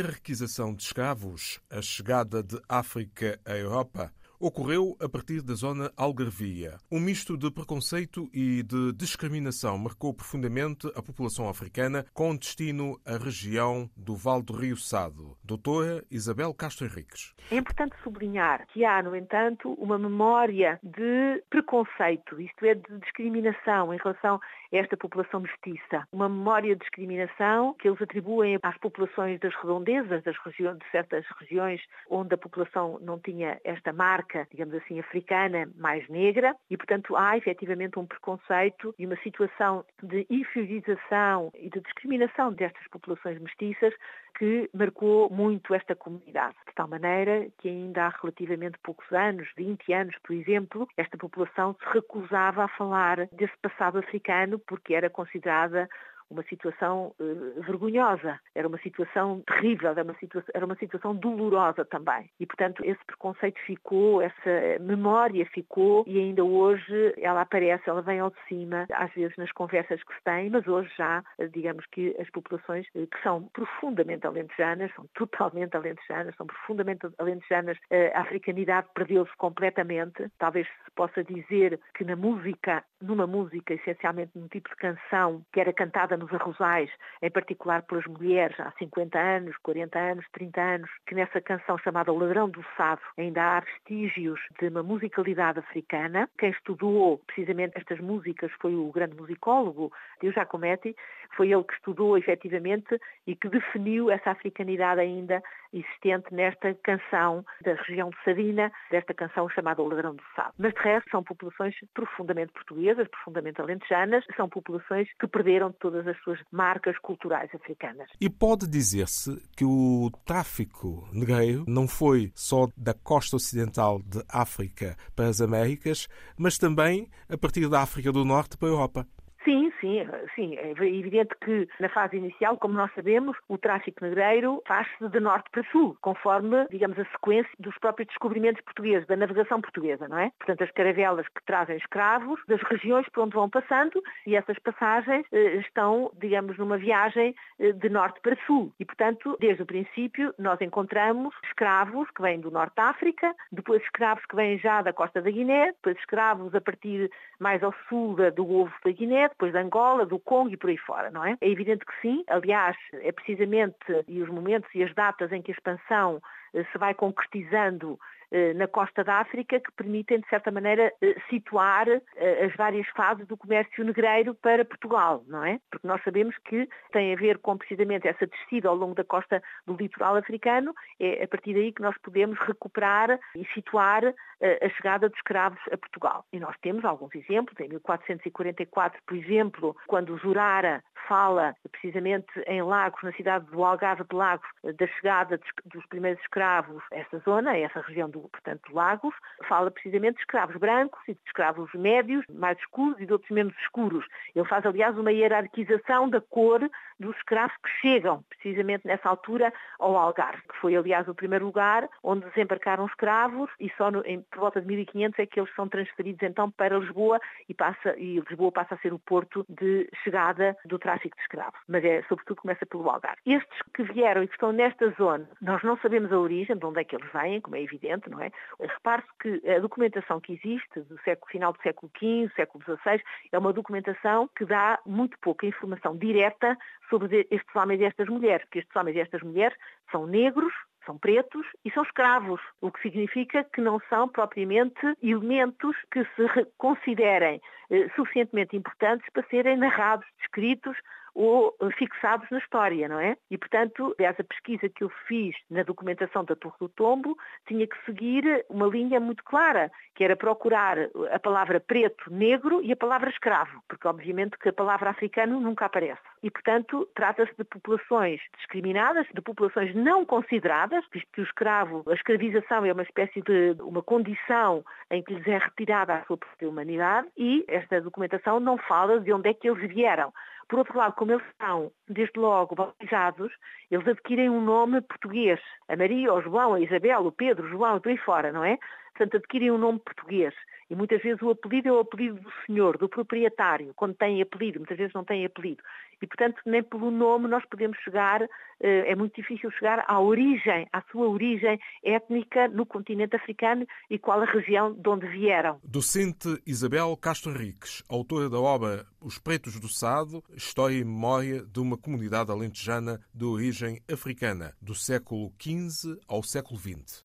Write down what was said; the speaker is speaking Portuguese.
escravização de escravos, a chegada de África à Europa, ocorreu a partir da zona algarvia. Um misto de preconceito e de discriminação marcou profundamente a população africana com destino à região do Vale do Rio Sado. Doutora Isabel Castro Henriques. É importante sublinhar que há, no entanto, uma memória de preconceito, isto é, de discriminação em relação a esta população mestiça. Uma memória de discriminação que eles atribuem às populações das redondezas, das regiões, de certas regiões onde a população não tinha esta marca digamos assim, africana mais negra e, portanto, há efetivamente um preconceito e uma situação de inferiorização e de discriminação destas populações mestiças que marcou muito esta comunidade. De tal maneira que ainda há relativamente poucos anos, 20 anos, por exemplo, esta população se recusava a falar desse passado africano porque era considerada uma situação uh, vergonhosa, era uma situação terrível, era uma, situa era uma situação dolorosa também. E, portanto, esse preconceito ficou, essa memória ficou e ainda hoje ela aparece, ela vem ao de cima, às vezes nas conversas que se têm, mas hoje já, eh, digamos que as populações uh, que são profundamente alentejanas, são totalmente alentejanas, são profundamente alentejanas, a africanidade perdeu-se completamente. Talvez se possa dizer que na música, numa música, essencialmente num tipo de canção que era cantada nos arrozais, em particular pelas mulheres há 50 anos, 40 anos, 30 anos, que nessa canção chamada O Ladrão do Sado ainda há vestígios de uma musicalidade africana. Quem estudou precisamente estas músicas foi o grande musicólogo Dio Giacometti, foi ele que estudou efetivamente e que definiu essa africanidade ainda existente nesta canção da região de Sadina, desta canção chamada O Ladrão do Sado. Mas de resto são populações profundamente portuguesas, profundamente alentejanas, são populações que perderam todas as suas marcas culturais africanas. E pode dizer-se que o tráfico negreiro não foi só da costa ocidental de África para as Américas, mas também a partir da África do Norte para a Europa. Sim, sim. É evidente que na fase inicial, como nós sabemos, o tráfico negreiro faz-se de norte para sul, conforme, digamos, a sequência dos próprios descobrimentos portugueses, da navegação portuguesa, não é? Portanto, as caravelas que trazem escravos das regiões por onde vão passando e essas passagens eh, estão, digamos, numa viagem eh, de norte para sul. E, portanto, desde o princípio, nós encontramos escravos que vêm do norte da África, depois escravos que vêm já da costa da Guiné, depois escravos a partir mais ao sul do Golfo da Guiné, depois de Angola, do Congo e por aí fora, não é? É evidente que sim. Aliás, é precisamente e os momentos e as datas em que a expansão eh, se vai concretizando na costa da África que permitem, de certa maneira, eh, situar as várias fases do comércio negreiro para Portugal, não é? Porque nós sabemos que tem a ver com precisamente essa descida ao longo da costa do litoral africano, é a partir daí que nós podemos recuperar e situar a chegada de escravos a Portugal. E nós temos alguns exemplos, em 1444, por exemplo, quando Zurara fala precisamente em Lagos, na cidade do Algarve de Lagos, da chegada dos primeiros escravos a essa zona, a essa região do, portanto, Lagos, fala precisamente de escravos brancos e de escravos médios, mais escuros e de outros menos escuros. Ele faz, aliás, uma hierarquização da cor dos escravos que chegam, precisamente nessa altura, ao Algarve, que foi, aliás, o primeiro lugar onde desembarcaram escravos e só no, em, por volta de 1500 é que eles são transferidos então para Lisboa e, passa, e Lisboa passa a ser o porto de chegada do tráfico de escravos. Mas é, sobretudo, começa pelo Algarve. Estes que vieram e que estão nesta zona, nós não sabemos a origem, de onde é que eles vêm, como é evidente, não é? Repare-se que a documentação que existe do século, final do século XV, século XVI, é uma documentação que dá muito pouca informação direta sobre estes homens e estas mulheres, porque estes homens e estas mulheres são negros, são pretos e são escravos, o que significa que não são propriamente elementos que se considerem eh, suficientemente importantes para serem narrados, descritos ou fixados na história, não é? E, portanto, aliás, a pesquisa que eu fiz na documentação da Torre do Tombo tinha que seguir uma linha muito clara, que era procurar a palavra preto, negro e a palavra escravo, porque obviamente que a palavra africano nunca aparece. E, portanto, trata-se de populações discriminadas, de populações não consideradas, visto que o escravo, a escravização é uma espécie de uma condição em que lhes é retirada a sua própria humanidade e esta documentação não fala de onde é que eles vieram. Por outro lado, como eles são, desde logo, bautizados, eles adquirem um nome português. A Maria, o João, a Isabel, o Pedro, o João e por aí fora, não é? Portanto adquirem um nome português. E muitas vezes o apelido é o apelido do senhor, do proprietário, quando tem apelido, muitas vezes não tem apelido. E, portanto, nem pelo nome nós podemos chegar, eh, é muito difícil chegar à origem, à sua origem étnica no continente africano e qual a região de onde vieram. Docente Isabel Castro Henriques, autora da obra Os Pretos do Sado, História e Memória de uma Comunidade Alentejana de Origem Africana, do século XV ao século XX.